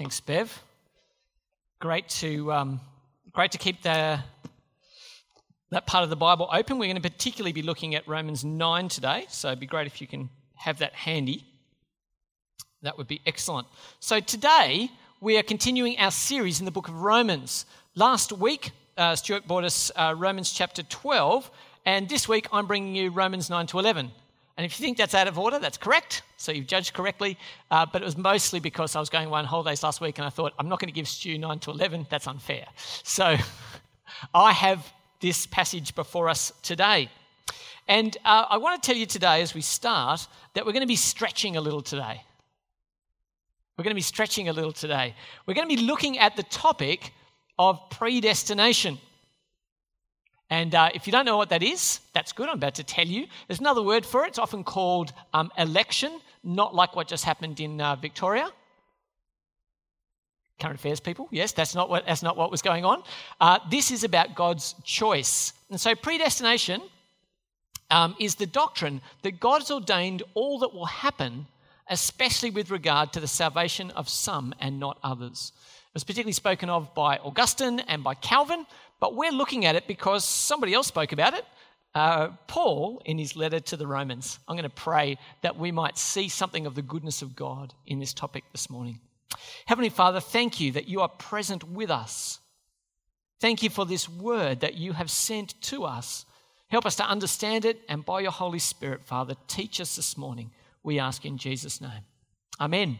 Thanks, Bev. Great to um, great to keep the that part of the Bible open. We're going to particularly be looking at Romans 9 today, so it'd be great if you can have that handy. That would be excellent. So today we are continuing our series in the book of Romans. Last week, uh, Stuart brought us uh, Romans chapter 12, and this week I'm bringing you Romans 9 to 11. And if you think that's out of order, that's correct. So you've judged correctly. Uh, but it was mostly because I was going on holidays last week and I thought, I'm not going to give Stu 9 to 11. That's unfair. So I have this passage before us today. And uh, I want to tell you today, as we start, that we're going to be stretching a little today. We're going to be stretching a little today. We're going to be looking at the topic of predestination. And uh, if you don't know what that is, that's good. I'm about to tell you. There's another word for it. It's often called um, election, not like what just happened in uh, Victoria. Current affairs people, yes, that's not what, that's not what was going on. Uh, this is about God's choice. And so, predestination um, is the doctrine that God has ordained all that will happen, especially with regard to the salvation of some and not others. It was particularly spoken of by Augustine and by Calvin, but we're looking at it because somebody else spoke about it. Uh, Paul, in his letter to the Romans, I'm going to pray that we might see something of the goodness of God in this topic this morning. Heavenly Father, thank you that you are present with us. Thank you for this word that you have sent to us. Help us to understand it, and by your Holy Spirit, Father, teach us this morning. We ask in Jesus' name. Amen.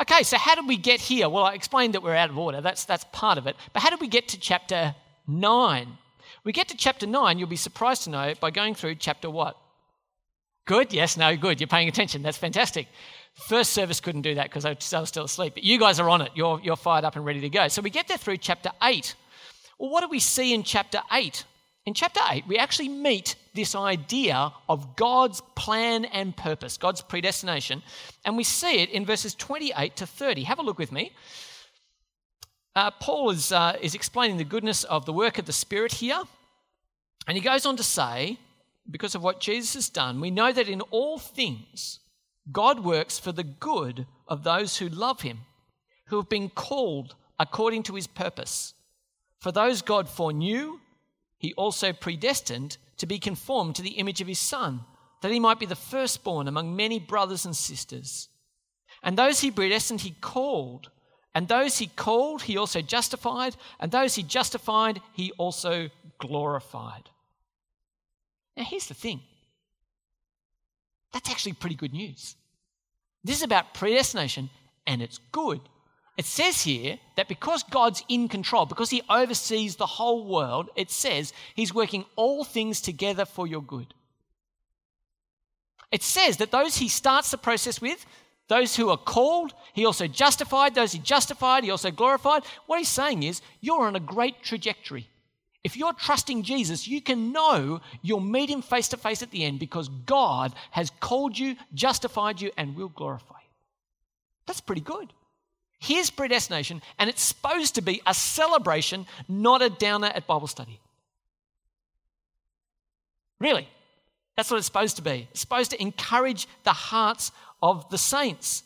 Okay, so how did we get here? Well, I explained that we're out of order. That's, that's part of it. But how did we get to chapter 9? We get to chapter 9, you'll be surprised to know, by going through chapter what? Good? Yes, no, good. You're paying attention. That's fantastic. First service couldn't do that because I was still asleep. But you guys are on it. You're, you're fired up and ready to go. So we get there through chapter 8. Well, what do we see in chapter 8? In chapter 8, we actually meet this idea of God's plan and purpose, God's predestination, and we see it in verses 28 to 30. Have a look with me. Uh, Paul is, uh, is explaining the goodness of the work of the Spirit here, and he goes on to say, because of what Jesus has done, we know that in all things, God works for the good of those who love him, who have been called according to his purpose. For those God foreknew, he also predestined to be conformed to the image of his Son, that he might be the firstborn among many brothers and sisters. And those he predestined, he called. And those he called, he also justified. And those he justified, he also glorified. Now, here's the thing that's actually pretty good news. This is about predestination, and it's good. It says here that because God's in control, because He oversees the whole world, it says He's working all things together for your good. It says that those He starts the process with, those who are called, He also justified, those He justified, He also glorified. What He's saying is, you're on a great trajectory. If you're trusting Jesus, you can know you'll meet Him face to face at the end because God has called you, justified you, and will glorify you. That's pretty good. Here's predestination, and it's supposed to be a celebration, not a downer at Bible study. Really, that's what it's supposed to be. It's supposed to encourage the hearts of the saints.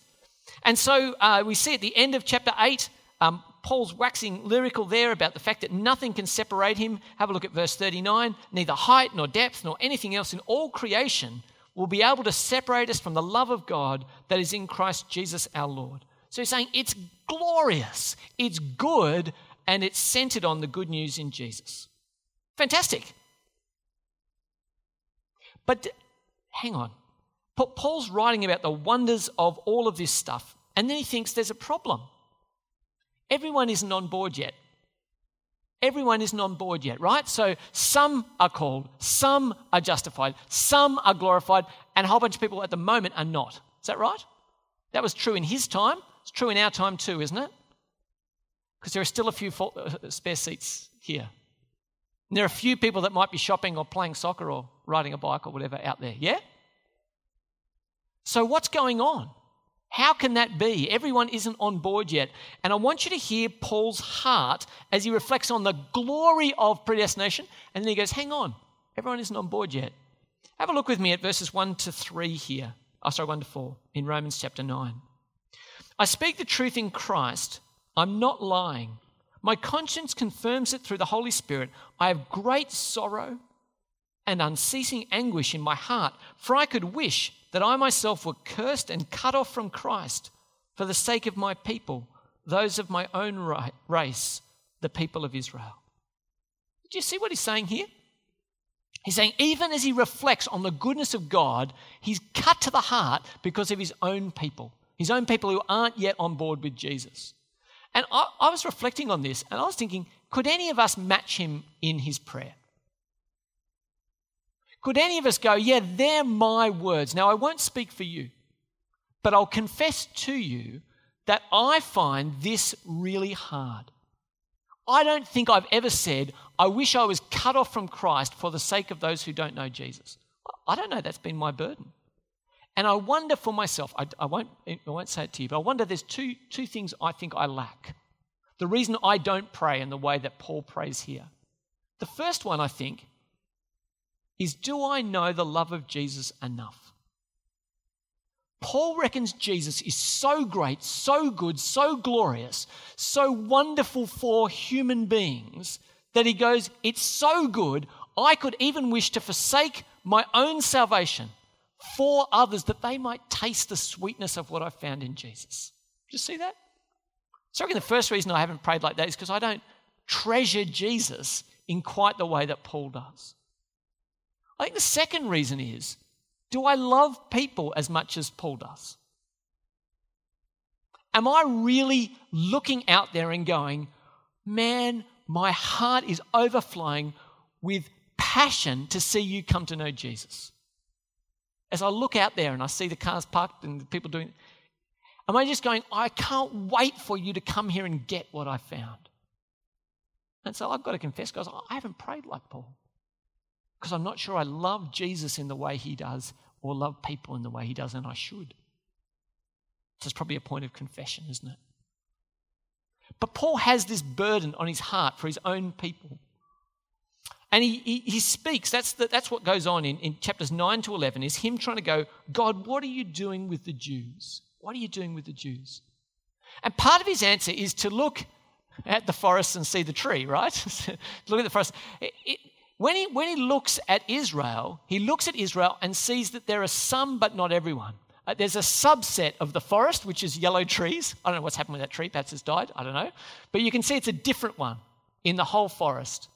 And so uh, we see at the end of chapter 8, um, Paul's waxing lyrical there about the fact that nothing can separate him. Have a look at verse 39. Neither height nor depth nor anything else in all creation will be able to separate us from the love of God that is in Christ Jesus our Lord. So he's saying it's glorious, it's good, and it's centered on the good news in Jesus. Fantastic. But hang on. Paul's writing about the wonders of all of this stuff, and then he thinks there's a problem. Everyone isn't on board yet. Everyone isn't on board yet, right? So some are called, some are justified, some are glorified, and a whole bunch of people at the moment are not. Is that right? That was true in his time. It's true in our time too, isn't it? Because there are still a few uh, spare seats here. And there are a few people that might be shopping or playing soccer or riding a bike or whatever out there, yeah? So, what's going on? How can that be? Everyone isn't on board yet. And I want you to hear Paul's heart as he reflects on the glory of predestination. And then he goes, Hang on, everyone isn't on board yet. Have a look with me at verses 1 to 3 here. Oh, sorry, 1 to 4 in Romans chapter 9. I speak the truth in Christ. I'm not lying. My conscience confirms it through the Holy Spirit. I have great sorrow and unceasing anguish in my heart, for I could wish that I myself were cursed and cut off from Christ for the sake of my people, those of my own race, the people of Israel. Do you see what he's saying here? He's saying, even as he reflects on the goodness of God, he's cut to the heart because of his own people, his own people who aren't yet on board with Jesus. And I, I was reflecting on this and I was thinking, could any of us match him in his prayer? Could any of us go, yeah, they're my words? Now, I won't speak for you, but I'll confess to you that I find this really hard. I don't think I've ever said, I wish I was cut off from Christ for the sake of those who don't know Jesus. I don't know, that's been my burden. And I wonder for myself, I, I, won't, I won't say it to you, but I wonder there's two, two things I think I lack. The reason I don't pray in the way that Paul prays here. The first one, I think, is do I know the love of Jesus enough? Paul reckons Jesus is so great, so good, so glorious, so wonderful for human beings that he goes, It's so good, I could even wish to forsake my own salvation for others that they might taste the sweetness of what I found in Jesus. Did you see that? So I reckon the first reason I haven't prayed like that is because I don't treasure Jesus in quite the way that Paul does. I think the second reason is do I love people as much as Paul does? Am I really looking out there and going, man, my heart is overflowing with passion to see you come to know Jesus? As I look out there and I see the cars parked and the people doing, am I just going, I can't wait for you to come here and get what I found? And so I've got to confess, guys, I haven't prayed like Paul because I'm not sure I love Jesus in the way he does or love people in the way he does, and I should. So it's probably a point of confession, isn't it? But Paul has this burden on his heart for his own people. And he, he, he speaks, that's, the, that's what goes on in, in chapters 9 to 11, is him trying to go, God, what are you doing with the Jews? What are you doing with the Jews? And part of his answer is to look at the forest and see the tree, right? look at the forest. It, it, when he, when he looks at Israel, he looks at Israel and sees that there are some, but not everyone. Uh, there's a subset of the forest, which is yellow trees. I don't know what's happened with that tree. Perhaps it's died. I don't know. But you can see it's a different one in the whole forest.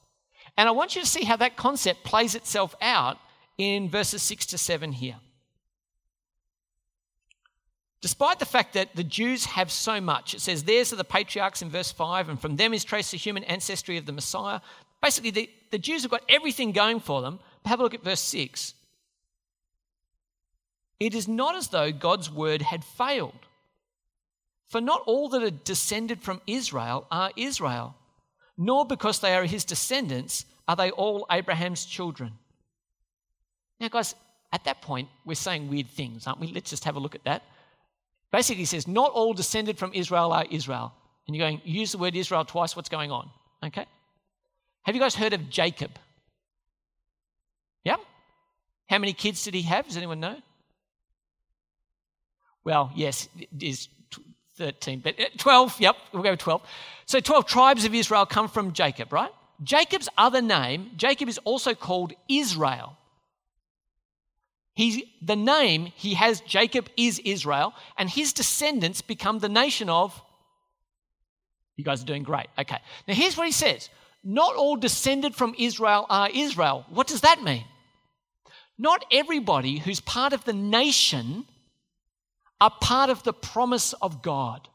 And I want you to see how that concept plays itself out in verses 6 to 7 here. Despite the fact that the Jews have so much, it says, Theirs are the patriarchs in verse 5, and from them is traced the human ancestry of the Messiah. Basically, the, the Jews have got everything going for them. But have a look at verse 6. It is not as though God's word had failed. For not all that are descended from Israel are Israel, nor because they are his descendants are they all Abraham's children. Now, guys, at that point, we're saying weird things, aren't we? Let's just have a look at that. Basically, he says, Not all descended from Israel are Israel. And you're going, use the word Israel twice, what's going on? Okay? Have you guys heard of Jacob? Yeah? How many kids did he have? Does anyone know? Well, yes, it is 13, but uh, 12, yep, we'll go with 12. So 12 tribes of Israel come from Jacob, right? Jacob's other name, Jacob is also called Israel. He's, the name he has, Jacob is Israel, and his descendants become the nation of. You guys are doing great. Okay. Now here's what he says Not all descended from Israel are Israel. What does that mean? Not everybody who's part of the nation are part of the promise of God.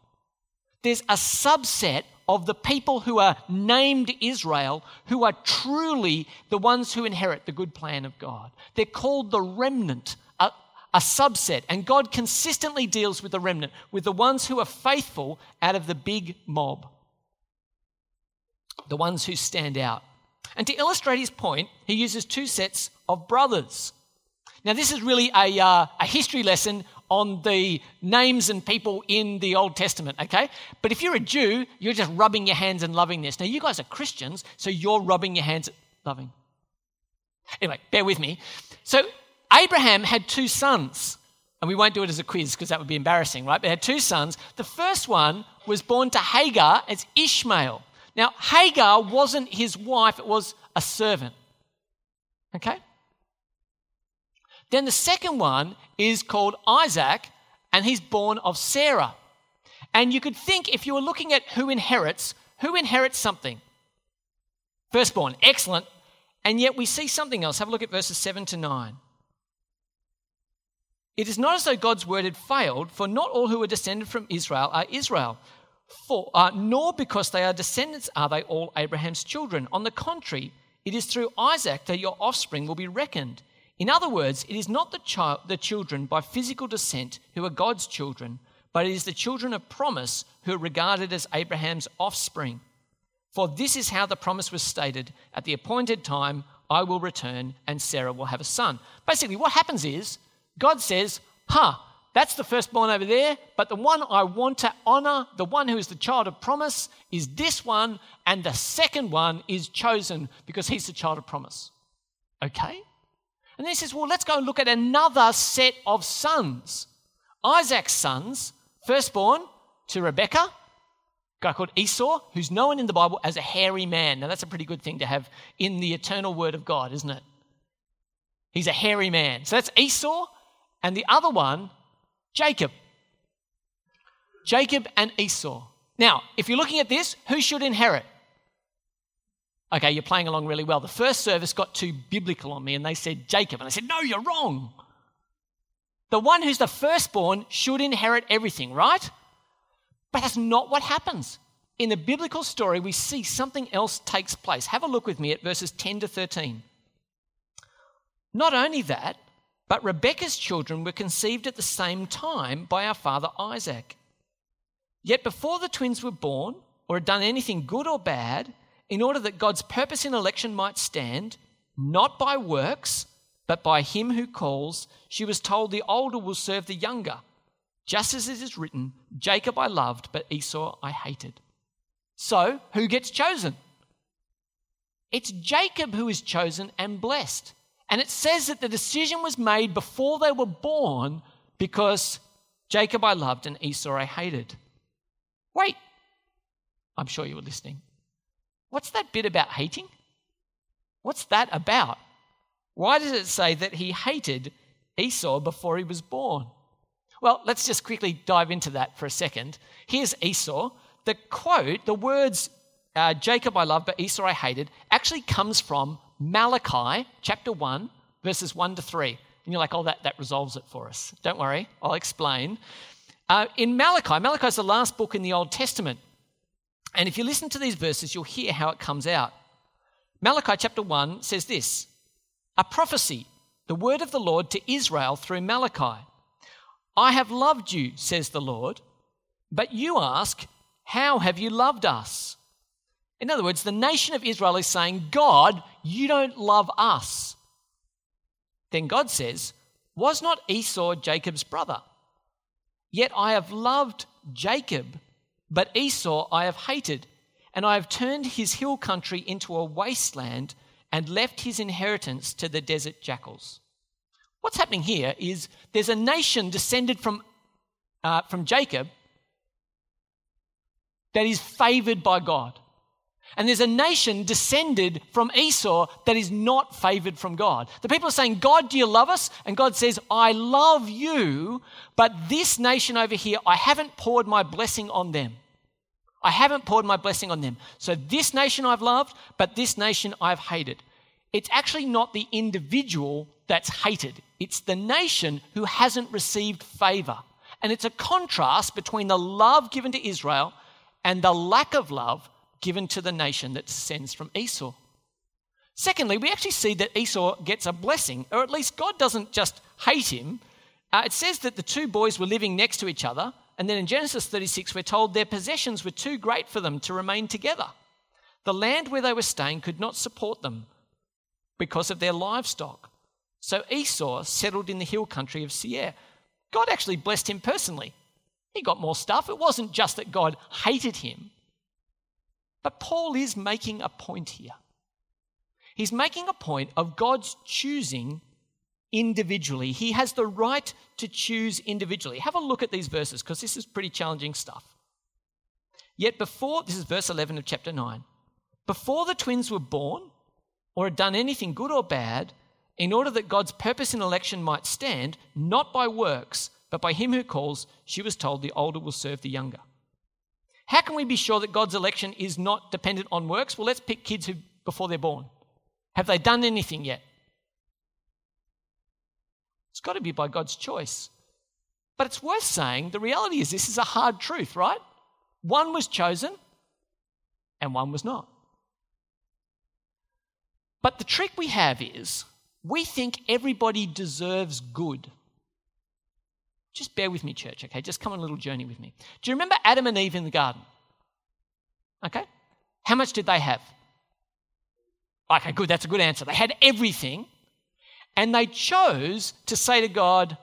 There's a subset of the people who are named Israel who are truly the ones who inherit the good plan of God. They're called the remnant, a, a, subset. And God consistently deals with the remnant, with the ones who are faithful out of the big mob, the ones who stand out. And to illustrate his point, he uses two sets of brothers. Now, this is really a, uh, a history lesson on the names and people in the Old Testament, okay? But if you're a Jew, you're just rubbing your hands and loving this. Now, you guys are Christians, so you're rubbing your hands loving. Anyway, bear with me. So, Abraham had two sons, And we won't do it as a quiz because that would be embarrassing, right? They had two sons. The first one was born to Hagar as Ishmael. Now, Hagar wasn't his wife, it was a servant. Okay? Then the second one is called Isaac, and he's born of Sarah. And you could think if you were looking at who inherits, who inherits something? Firstborn, excellent. And yet we see something else. Have a look at verses 7 to 9. It is not as though God's word had failed, for not all who are descended from Israel are Israel. For, uh, nor because they are descendants are they all Abraham's children. On the contrary, it is through Isaac that your offspring will be reckoned. In other words, it is not the, child, the children by physical descent who are God's children, but it is the children of promise who are regarded as Abraham's offspring. For this is how the promise was stated at the appointed time, I will return and Sarah will have a son. Basically, what happens is God says, huh, that's the firstborn over there, but the one I want to honor, the one who is the child of promise, is this one, and the second one is chosen because he's the child of promise. Okay? And then he says, well, let's go and look at another set of sons. Isaac's sons, firstborn to Rebekah, a guy called Esau, who's known in the Bible as a hairy man. Now, that's a pretty good thing to have in the eternal word of God, isn't it? He's a hairy man. So that's Esau. And the other one, Jacob. Jacob and Esau. Now, if you're looking at this, who should inherit? Okay, you're playing along really well. The first service got too biblical on me and they said Jacob. And I said, no, you're wrong. The one who's the firstborn should inherit everything, right? But that's not what happens. In the biblical story, we see something else takes place. Have a look with me at verses 10 to 13. Not only that, but Rebekah's children were conceived at the same time by our father Isaac. Yet before the twins were born, or had done anything good or bad, in order that God's purpose in election might stand, not by works, but by him who calls, she was told the older will serve the younger. Just as it is written, Jacob I loved, but Esau I hated. So, who gets chosen? It's Jacob who is chosen and blessed. And it says that the decision was made before they were born because Jacob I loved and Esau I hated. Wait, I'm sure you were listening. What's that bit about hating? What's that about? Why does it say that he hated Esau before he was born? Well, let's just quickly dive into that for a second. Here's Esau. The quote, the words, uh, Jacob I loved, but Esau I hated, actually comes from Malachi chapter 1, verses 1 to 3. And you're like, oh, that, that resolves it for us. Don't worry, I'll explain. Uh, in Malachi, Malachi is the last book in the Old Testament. And if you listen to these verses, you'll hear how it comes out. Malachi chapter 1 says this a prophecy, the word of the Lord to Israel through Malachi. I have loved you, says the Lord, but you ask, How have you loved us? In other words, the nation of Israel is saying, God, you don't love us. Then God says, Was not Esau Jacob's brother? Yet I have loved Jacob, but Esau I have hated, and I have turned his hill country into a wasteland and left his inheritance to the desert jackals. What's happening here is there's a nation descended from, uh, from Jacob that is favored by God. And there's a nation descended from Esau that is not favored from God. The people are saying, God, do you love us? And God says, I love you, but this nation over here, I haven't poured my blessing on them. I haven't poured my blessing on them. So this nation I've loved, but this nation I've hated. It's actually not the individual that's hated, it's the nation who hasn't received favor. And it's a contrast between the love given to Israel and the lack of love given to the nation that descends from Esau. Secondly, we actually see that Esau gets a blessing, or at least God doesn't just hate him. Uh, it says that the two boys were living next to each other, and then in Genesis 36, we're told their possessions were too great for them to remain together. The land where they were staying could not support them because of their livestock. So Esau settled in the hill country of Seir. God actually blessed him personally. He got more stuff. It wasn't just that God hated him, but Paul is making a point here. He's making a point of God's choosing individually. He has the right to choose individually. Have a look at these verses because this is pretty challenging stuff. Yet before, this is verse 11 of chapter 9, before the twins were born or had done anything good or bad, in order that God's purpose in election might stand, not by works, but by him who calls, she was told the older will serve the younger. How can we be sure that God's election is not dependent on works? Well, let's pick kids who before they're born. Have they done anything yet? It's got to be by God's choice. But it's worth saying the reality is this is a hard truth, right? One was chosen and one was not. But the trick we have is we think everybody deserves good. Just bear with me, church, okay? Just come on a little journey with me. Do you remember Adam and Eve in the garden? Okay? How much did they have? Okay, good, that's a good answer. They had everything, and they chose to say to God,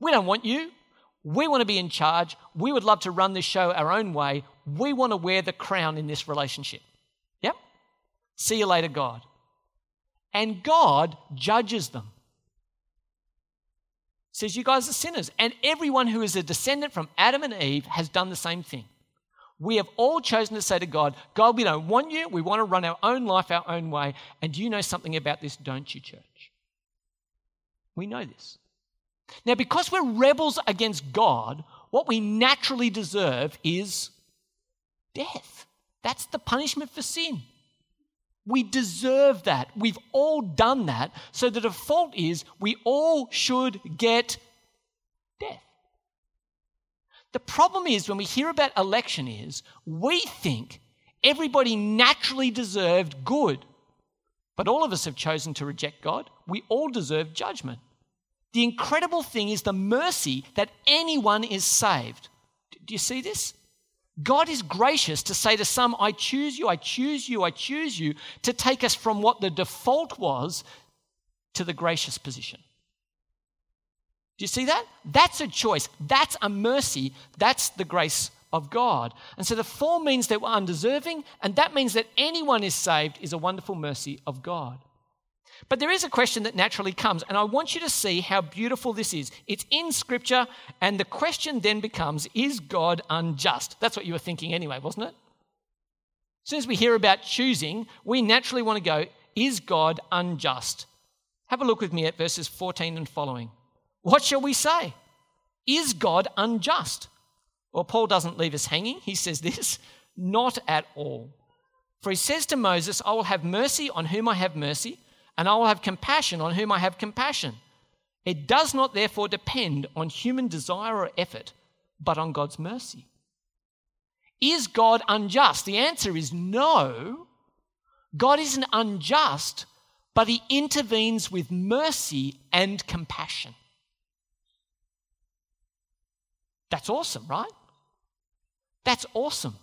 We don't want you. We want to be in charge. We would love to run this show our own way. We want to wear the crown in this relationship. Yep. See you later, God. And God judges them. Says, You guys are sinners. And everyone who is a descendant from Adam and Eve has done the same thing. We have all chosen to say to God, God, we don't want you. We want to run our own life our own way. And you know something about this, don't you, church? We know this. Now, because we're rebels against God, what we naturally deserve is death. That's the punishment for sin. We deserve that. We've all done that. So the default is we all should get death. The problem is when we hear about election is we think everybody naturally deserved good. But all of us have chosen to reject God. We all deserve judgment. The incredible thing is the mercy that anyone is saved. Do you see this? God is gracious to say to some, I choose you, I choose you, I choose you, to take us from what the default was to the gracious position. Do you see that? That's a choice. That's a mercy. That's the grace of God. And so the fall means that we're undeserving, and that means that anyone is saved is a wonderful mercy of God. But there is a question that naturally comes, and I want you to see how beautiful this is. It's in Scripture, and the question then becomes Is God unjust? That's what you were thinking anyway, wasn't it? As soon as we hear about choosing, we naturally want to go, Is God unjust? Have a look with me at verses 14 and following. What shall we say? Is God unjust? Well, Paul doesn't leave us hanging. He says this not at all. For he says to Moses, I will have mercy on whom I have mercy, and I will have compassion on whom I have compassion. It does not therefore depend on human desire or effort, but on God's mercy. Is God unjust? The answer is no. God isn't unjust, but he intervenes with mercy and compassion. That's awesome, right? That's awesome.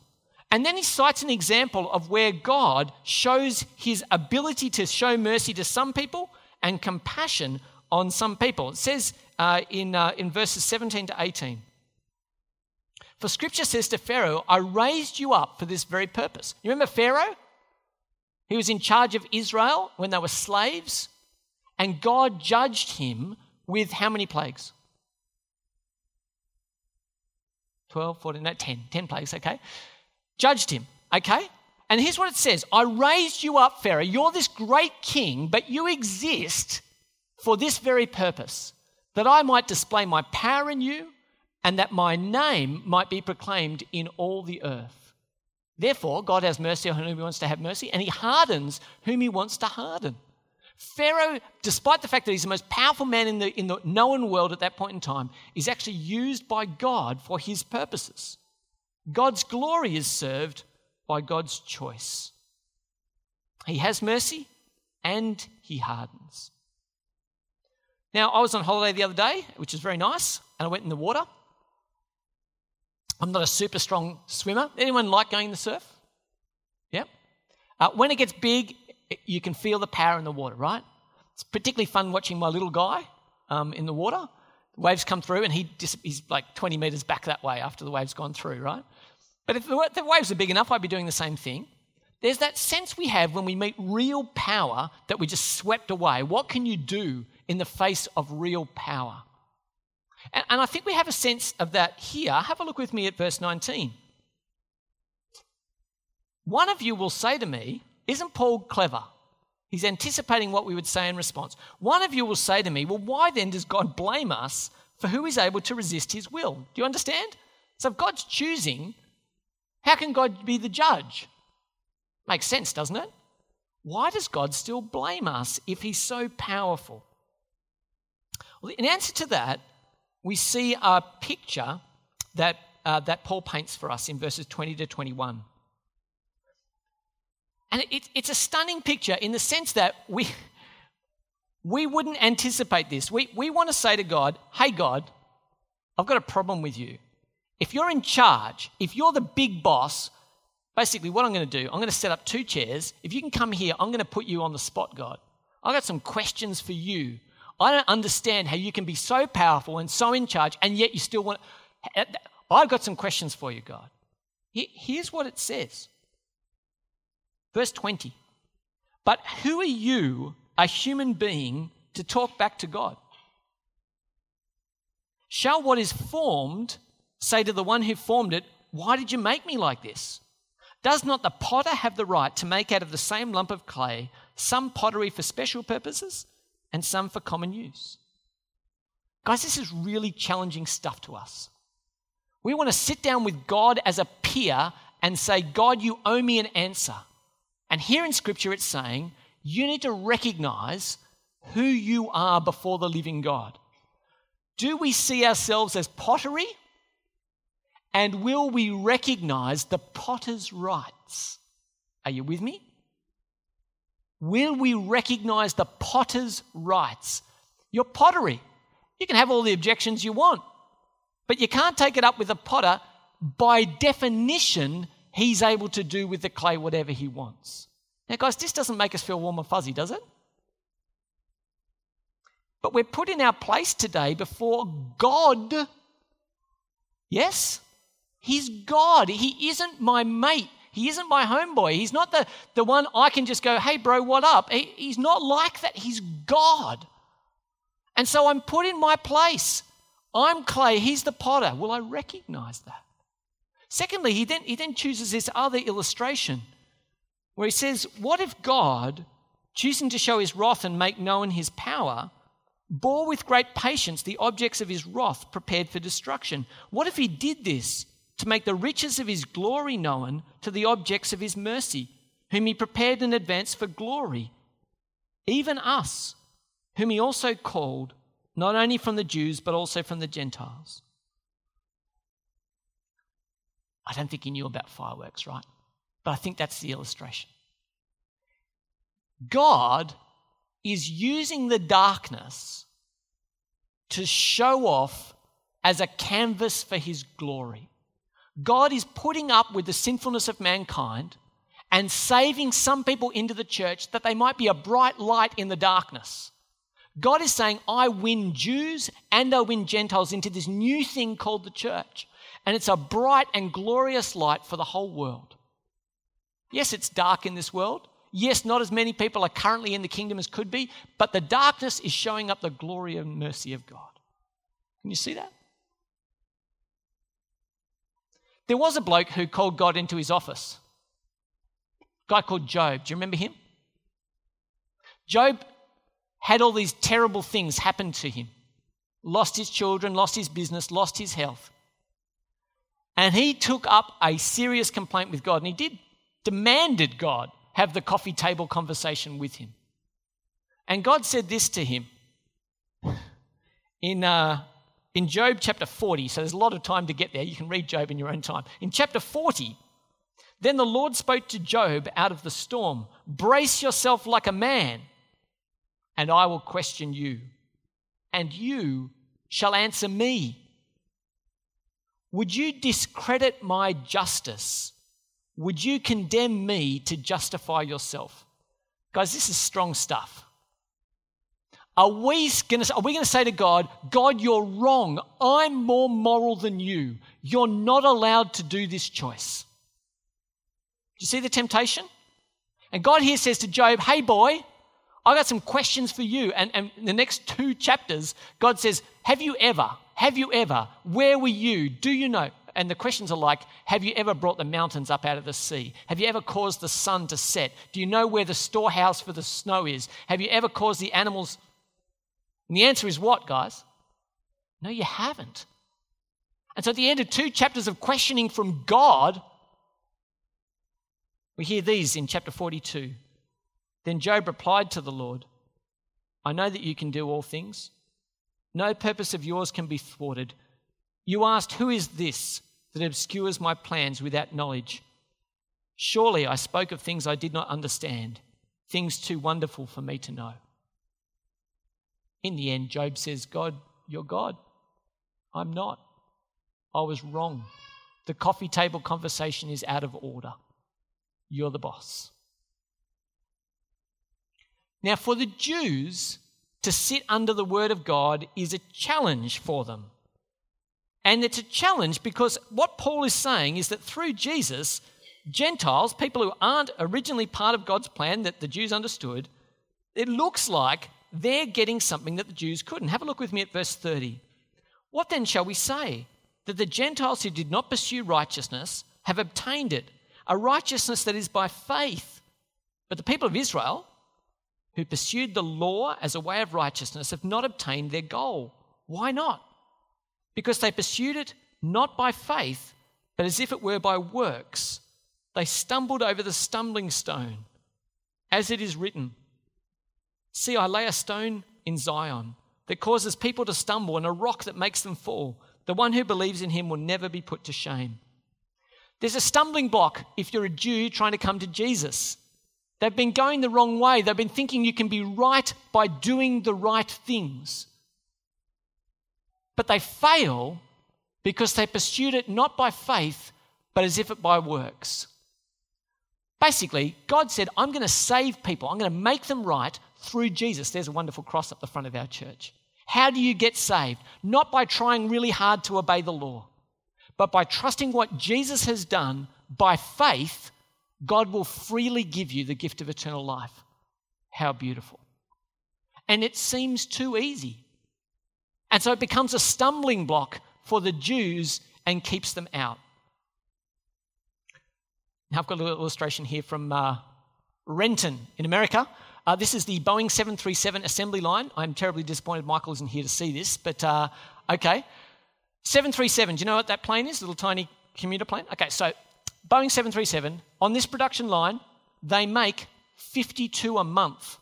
And then he cites an example of where God shows his ability to show mercy to some people and compassion on some people. It says uh, in, uh, in verses 17 to 18 For scripture says to Pharaoh, I raised you up for this very purpose. You remember Pharaoh? He was in charge of Israel when they were slaves, and God judged him with how many plagues? 12, 14, no, 10, 10 plagues, okay? Judged him, okay? And here's what it says I raised you up, Pharaoh. You're this great king, but you exist for this very purpose that I might display my power in you and that my name might be proclaimed in all the earth. Therefore, God has mercy on whom he wants to have mercy, and he hardens whom he wants to harden. Pharaoh, despite the fact that he's the most powerful man in the, in the known world at that point in time, is actually used by God for his purposes. God's glory is served by God's choice. He has mercy and he hardens. Now, I was on holiday the other day, which is very nice, and I went in the water. I'm not a super strong swimmer. Anyone like going the surf? Yeah. Uh, when it gets big, you can feel the power in the water, right? It's particularly fun watching my little guy um, in the water. Waves come through, and he he's like 20 meters back that way after the wave's gone through, right? But if the, the waves are big enough, I'd be doing the same thing. There's that sense we have when we meet real power that we just swept away. What can you do in the face of real power. And, and I think we have a sense of that here. Have a look with me at verse 19. One of you will say to me, Isn't Paul clever? He's anticipating what we would say in response. One of you will say to me, Well, why then does God blame us for who is able to resist his will? Do you understand? So if God's choosing, how can God be the judge? Makes sense, doesn't it? Why does God still blame us if he's so powerful? Well, in answer to that, we see a picture that, uh, that Paul paints for us in verses 20 to 21. And it, it's a stunning picture in the sense that we, we wouldn't anticipate this. We, we want to say to God, hey, God, I've got a problem with you. If you're in charge, if you're the big boss, basically what I'm going to do, I'm going to set up two chairs. If you can come here, I'm going to put you on the spot, God. I've got some questions for you. I don't understand how you can be so powerful and so in charge, and yet you still want. I've got some questions for you, God. Here's what it says Verse 20. But who are you, a human being, to talk back to God? Shall what is formed say to the one who formed it, Why did you make me like this? Does not the potter have the right to make out of the same lump of clay some pottery for special purposes and some for common use? Guys, this is really challenging stuff to us. We want to sit down with God as a peer and say, God, you owe me an answer. And here in Scripture, it's saying you need to recognize who you are before the living God. Do we see ourselves as pottery? And will we recognize the potter's rights? Are you with me? Will we recognize the potter's rights? Your pottery. You can have all the objections you want, but you can't take it up with the potter. By definition, he's able to do with the clay whatever he wants. Now, guys, this doesn't make us feel warm and fuzzy, does it? But we're put in our place today before God. Yes? He's God. He isn't my mate. He isn't my homeboy. He's not the, the one I can just go, hey, bro, what up? He, he's not like that. He's God. And so I'm put in my place. I'm clay. He's the potter. Will I recognize that? Secondly, he then, he then chooses this other illustration where he says, What if God, choosing to show his wrath and make known his power, bore with great patience the objects of his wrath prepared for destruction? What if he did this to make the riches of his glory known to the objects of his mercy, whom he prepared in advance for glory? Even us, whom he also called, not only from the Jews, but also from the Gentiles. I don't think he knew about fireworks, right? But I think that's the illustration. God is using the darkness to show off as a canvas for his glory. God is putting up with the sinfulness of mankind and saving some people into the church that they might be a bright light in the darkness. God is saying, I win Jews and I win Gentiles into this new thing called the church. And it's a bright and glorious light for the whole world. Yes, it's dark in this world. Yes, not as many people are currently in the kingdom as could be, but the darkness is showing up the glory and mercy of God. Can you see that? There was a bloke who called God into his office. A guy called Job. Do you remember him? Job had all these terrible things happen to him lost his children, lost his business, lost his health. And he took up a serious complaint with God. And he did demanded God have the coffee table conversation with him. And God said this to him in, uh, in Job chapter 40. So there's a lot of time to get there. You can read Job in your own time. In chapter 40, then the Lord spoke to Job out of the storm Brace yourself like a man, and I will question you, and you shall answer me. Would you discredit my justice? Would you condemn me to justify yourself? Guys, this is strong stuff. Are we going to, are we going to say to God, God, you're wrong. I'm more moral than you. You're not allowed to do this choice. Do you see the temptation? And God here says to Job, hey boy, I got some questions for you. And, and the next two chapters, God says, Have you ever, have you ever, where were you? Do you know? And the questions are like Have you ever brought the mountains up out of the sea? Have you ever caused the sun to set? Do you know where the storehouse for the snow is? Have you ever caused the animals? And the answer is what, guys? No, you haven't. And so at the end of two chapters of questioning from God, we hear these in chapter 42. Then Job replied to the Lord, I know that you can do all things. No purpose of yours can be thwarted. You asked, Who is this that obscures my plans without knowledge? Surely I spoke of things I did not understand, things too wonderful for me to know. In the end, Job says, God, you're God. I'm not. I was wrong. The coffee table conversation is out of order. You're the boss. Now, for the Jews, to sit under the word of God is a challenge for them. And it's a challenge because what Paul is saying is that through Jesus, Gentiles, people who aren't originally part of God's plan that the Jews understood, it looks like they're getting something that the Jews couldn't. Have a look with me at verse 30. What then shall we say? That the Gentiles who did not pursue righteousness have obtained it, a righteousness that is by faith. But the people of Israel, who pursued the law as a way of righteousness, have not obtained their goal. Why not? Because they pursued it not by faith, but as if it were by works. They stumbled over the stumbling stone. As it is written, See, I lay a stone in Zion that causes people to stumble and a rock that makes them fall. The one who believes in him will never be put to shame. There's a stumbling block if you're a Jew trying to come to Jesus. They've been going the wrong way. They've been thinking you can be right by doing the right things. But they fail because they pursued it not by faith, but as if it by works. Basically, God said, I'm going to save people, I'm going to make them right through Jesus. There's a wonderful cross up the front of our church. How do you get saved? Not by trying really hard to obey the law, but by trusting what Jesus has done by faith, God will freely give you the gift of eternal life. How beautiful. And it seems too easy. And so it becomes a stumbling block for the Jews and keeps them out. Now, I've got a little illustration here from uh, Renton in America. Uh, this is the Boeing 737 assembly line. I'm terribly disappointed Michael isn't here to see this, but uh, okay. 737, do you know what that plane is? A little tiny commuter plane? Okay, so Boeing 737, on this production line, they make 52 a month.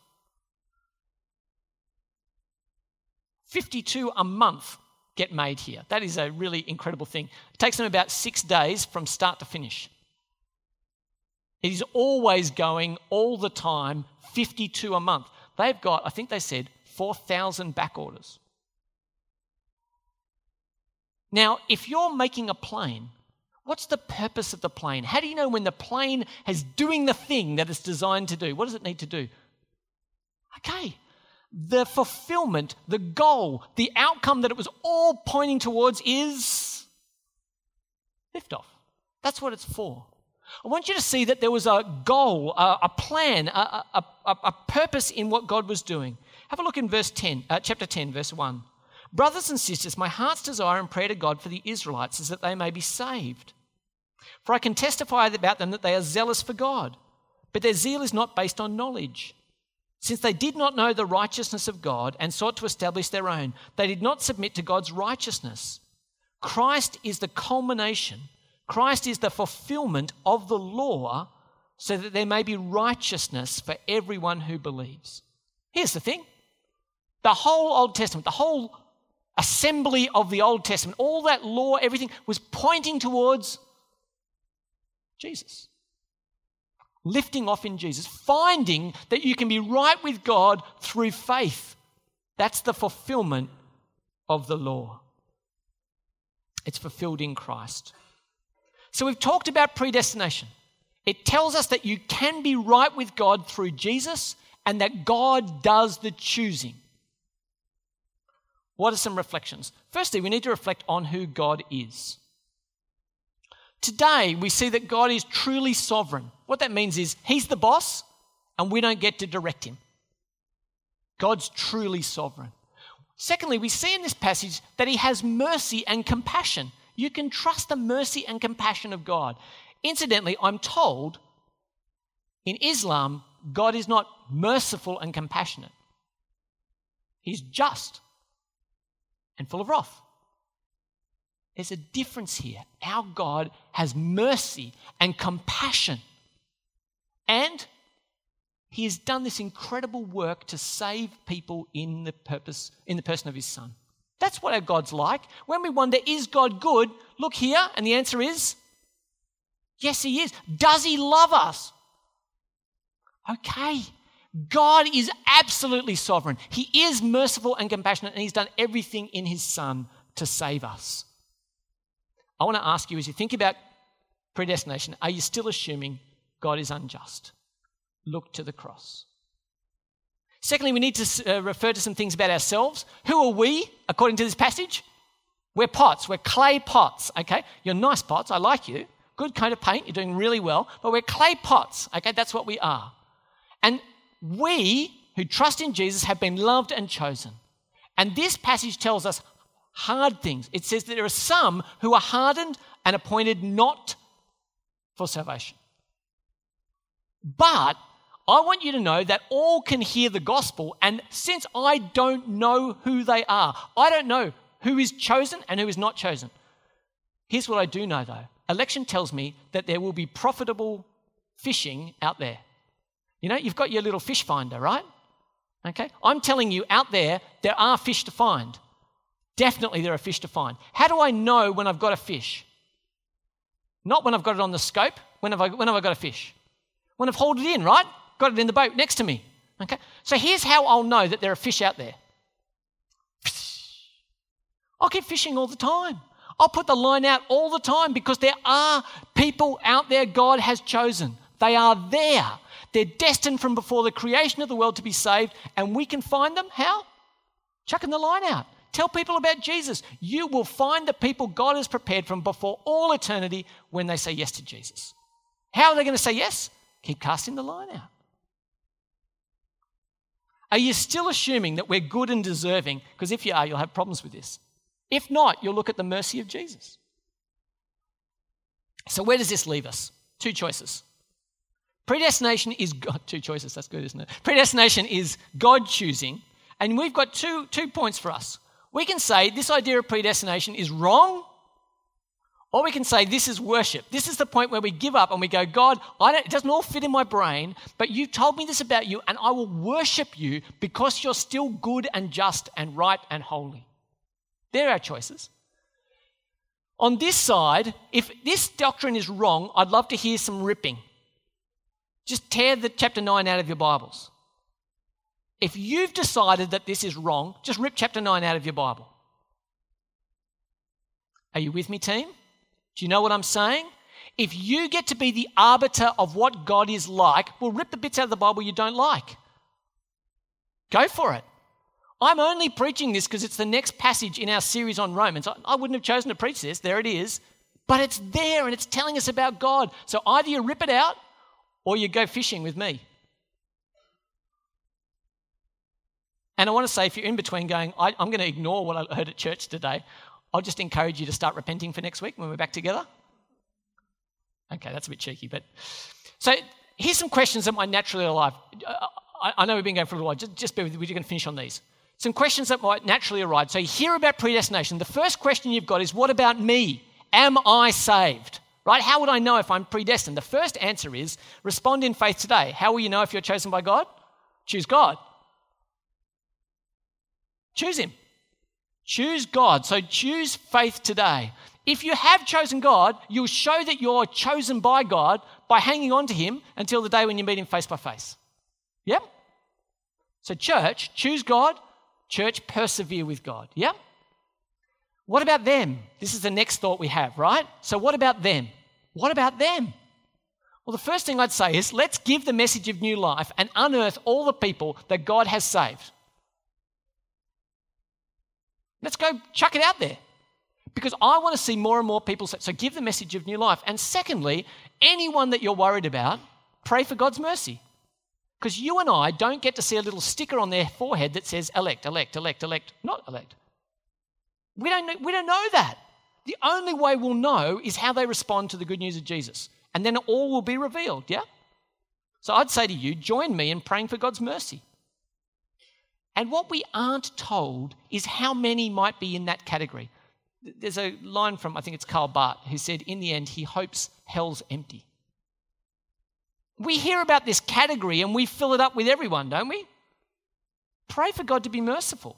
52 a month get made here. That is a really incredible thing. It takes them about six days from start to finish. It is always going all the time, 52 a month. They've got, I think they said, 4,000 back orders. Now, if you're making a plane, what's the purpose of the plane? How do you know when the plane is doing the thing that it's designed to do? What does it need to do? Okay, the fulfillment, the goal, the outcome that it was all pointing towards is liftoff. That's what it's for. I want you to see that there was a goal, a, a plan, a, a, a, purpose in what God was doing. Have a look in verse 10, uh, chapter 10, verse 1. Brothers and sisters, my heart's desire and prayer to God for the Israelites is that they may be saved. For I can testify about them that they are zealous for God, but their zeal is not based on knowledge. Since they did not know the righteousness of God and sought to establish their own, they did not submit to God's righteousness. Christ is the culmination Christ is the fulfillment of the law so that there may be righteousness for everyone who believes. Here's the thing the whole Old Testament, the whole assembly of the Old Testament, all that law, everything was pointing towards Jesus. Lifting off in Jesus, finding that you can be right with God through faith. That's the fulfillment of the law. It's fulfilled in Christ. So we've talked about predestination. It tells us that you can be right with God through Jesus and that God does the choosing. What are some reflections? Firstly, we need to reflect on who God is. Today, we see that God is truly sovereign. What that means is He's the boss and we don't get to direct Him. God's truly sovereign. Secondly, we see in this passage that he has mercy and compassion. You can trust the mercy and compassion of God. Incidentally, I'm told in Islam, God is not merciful and compassionate, He's just and full of wrath. There's a difference here. Our God has mercy and compassion. And he has done this incredible work to save people in the purpose in the person of his son. That's what our God's like. When we wonder, is God good? Look here, and the answer is yes, he is. Does he love us? Okay. God is absolutely sovereign. He is merciful and compassionate, and he's done everything in his son to save us. I want to ask you as you think about predestination, are you still assuming God is unjust? Look to the cross. Secondly, we need to uh, refer to some things about ourselves. Who are we, according to this passage? We're pots, we're clay pots, okay? You're nice pots, I like you. Good coat of paint, you're doing really well, but we're clay pots, okay? That's what we are. And we who trust in Jesus have been loved and chosen. And this passage tells us hard things. It says that there are some who are hardened and appointed not for salvation. But I want you to know that all can hear the gospel. And since I don't know who they are, I don't know who is chosen and who is not chosen. Here's what I do know though election tells me that there will be profitable fishing out there. You know, you've got your little fish finder, right? Okay? I'm telling you out there, there are fish to find. Definitely there are fish to find. How do I know when I've got a fish? Not when I've got it on the scope. When have I, when have I got a fish? When I've hauled it in, right? Got it in the boat next to me. Okay? So here's how I'll know that there are fish out there. I'll keep fishing all the time. I'll put the line out all the time because there are people out there God has chosen. They are there. They're destined from before the creation of the world to be saved, and we can find them. How? Chucking the line out. Tell people about Jesus. You will find the people God has prepared from before all eternity when they say yes to Jesus. How are they going to say yes? Keep casting the line out. Are you still assuming that we're good and deserving? Because if you are, you'll have problems with this. If not, you'll look at the mercy of Jesus. So, where does this leave us? Two choices. Predestination is God. Two choices, that's good, isn't it? Predestination is God choosing. And we've got two, two points for us. We can say this idea of predestination is wrong, or we can say this is worship. This is the point where we give up and we go, God, it doesn't all fit in my brain, but you told me this about you, and I will worship you because you're still good and just and right and holy. There are our choices. On this side, if this doctrine is wrong, I'd love to hear some ripping. Just tear the chapter 9 out of your Bibles. If you've decided that this is wrong, just rip chapter 9 out of your Bible. Are you with me, team? Do you know what I'm saying? If you get to be the arbiter of what God is like, well, rip the bits out of the Bible you don't like. Go for it. I'm only preaching this because it's the next passage in our series on Romans. I wouldn't have chosen to preach this, there it is. But it's there and it's telling us about God. So either you rip it out or you go fishing with me. And I want to say, if you're in between going, I, am going to ignore what I heard at church today, I'll just encourage you to start repenting for next week when we're back together. Okay, that's a bit cheeky, but so here's some questions that might naturally arrive. I, know we've been going for a little while. Just, just bear with me. We're going to finish on these. Some questions that might naturally arise. So you hear about predestination. The first question you've got is, what about me? Am I saved? Right? How would I know if I'm predestined? The first answer is respond in faith today. How will you know if you're chosen by God? Choose God. Choose Him. Choose God. So choose faith today. If you have chosen God, you'll show that you're chosen by God by hanging on to Him until the day when you meet Him face by face. Yep? So, church, choose God. Church, persevere with God. Yep? What about them? This is the next thought we have, right? So, what about them? What about them? Well, the first thing I'd say is let's give the message of new life and unearth all the people that God has saved. Let's go chuck it out there. Because I want to see more and more people. So, give the message of new life. And secondly, anyone that you're worried about, pray for God's mercy. Because you and I don't get to see a little sticker on their forehead that says elect, elect, elect, elect, not elect. We don't, know, we don't know that. The only way we'll know is how they respond to the good news of Jesus. And then all will be revealed, yeah? So I'd say to you, join me in praying for God's mercy. And what we aren't told is how many might be in that category. There's a line from, I think it's Karl Barth, who said, in the end, he hopes hell's empty. We hear about this category and we fill it up with everyone, don't we? Pray for God to be merciful.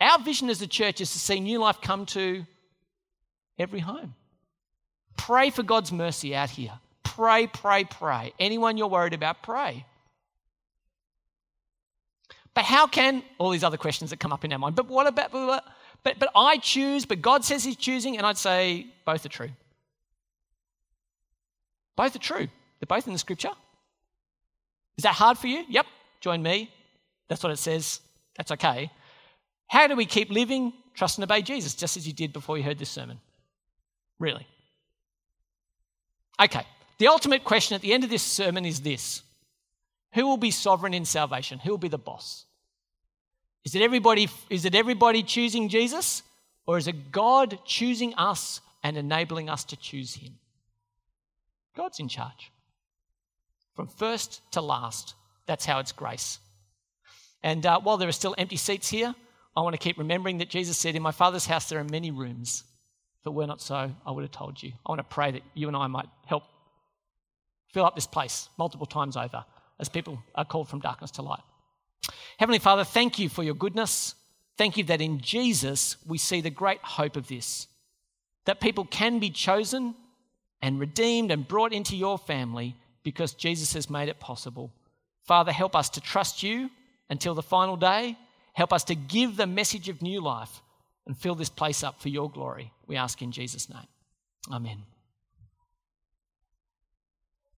Our vision as a church is to see new life come to every home. Pray for God's mercy out here. Pray, pray, pray. Anyone you're worried about, pray. But how can all these other questions that come up in our mind? But what about but but I choose, but God says he's choosing, and I'd say both are true. Both are true. They're both in the scripture. Is that hard for you? Yep. Join me. That's what it says. That's okay. How do we keep living? Trust and obey Jesus, just as you did before you heard this sermon. Really. Okay. The ultimate question at the end of this sermon is this Who will be sovereign in salvation? Who will be the boss? Is it everybody, is it everybody choosing Jesus? Or is it God choosing us and enabling us to choose Him? God's in charge. From first to last, that's how it's grace. And uh, while there are still empty seats here, I want to keep remembering that Jesus said, In my Father's house there are many rooms. If it were not so, I would have told you. I want to pray that you and I might help fill up this place multiple times over as people are called from darkness to light. Heavenly Father, thank you for your goodness. Thank you that in Jesus we see the great hope of this that people can be chosen and redeemed and brought into your family because Jesus has made it possible. Father, help us to trust you until the final day. Help us to give the message of new life and fill this place up for your glory. We ask in Jesus' name. Amen.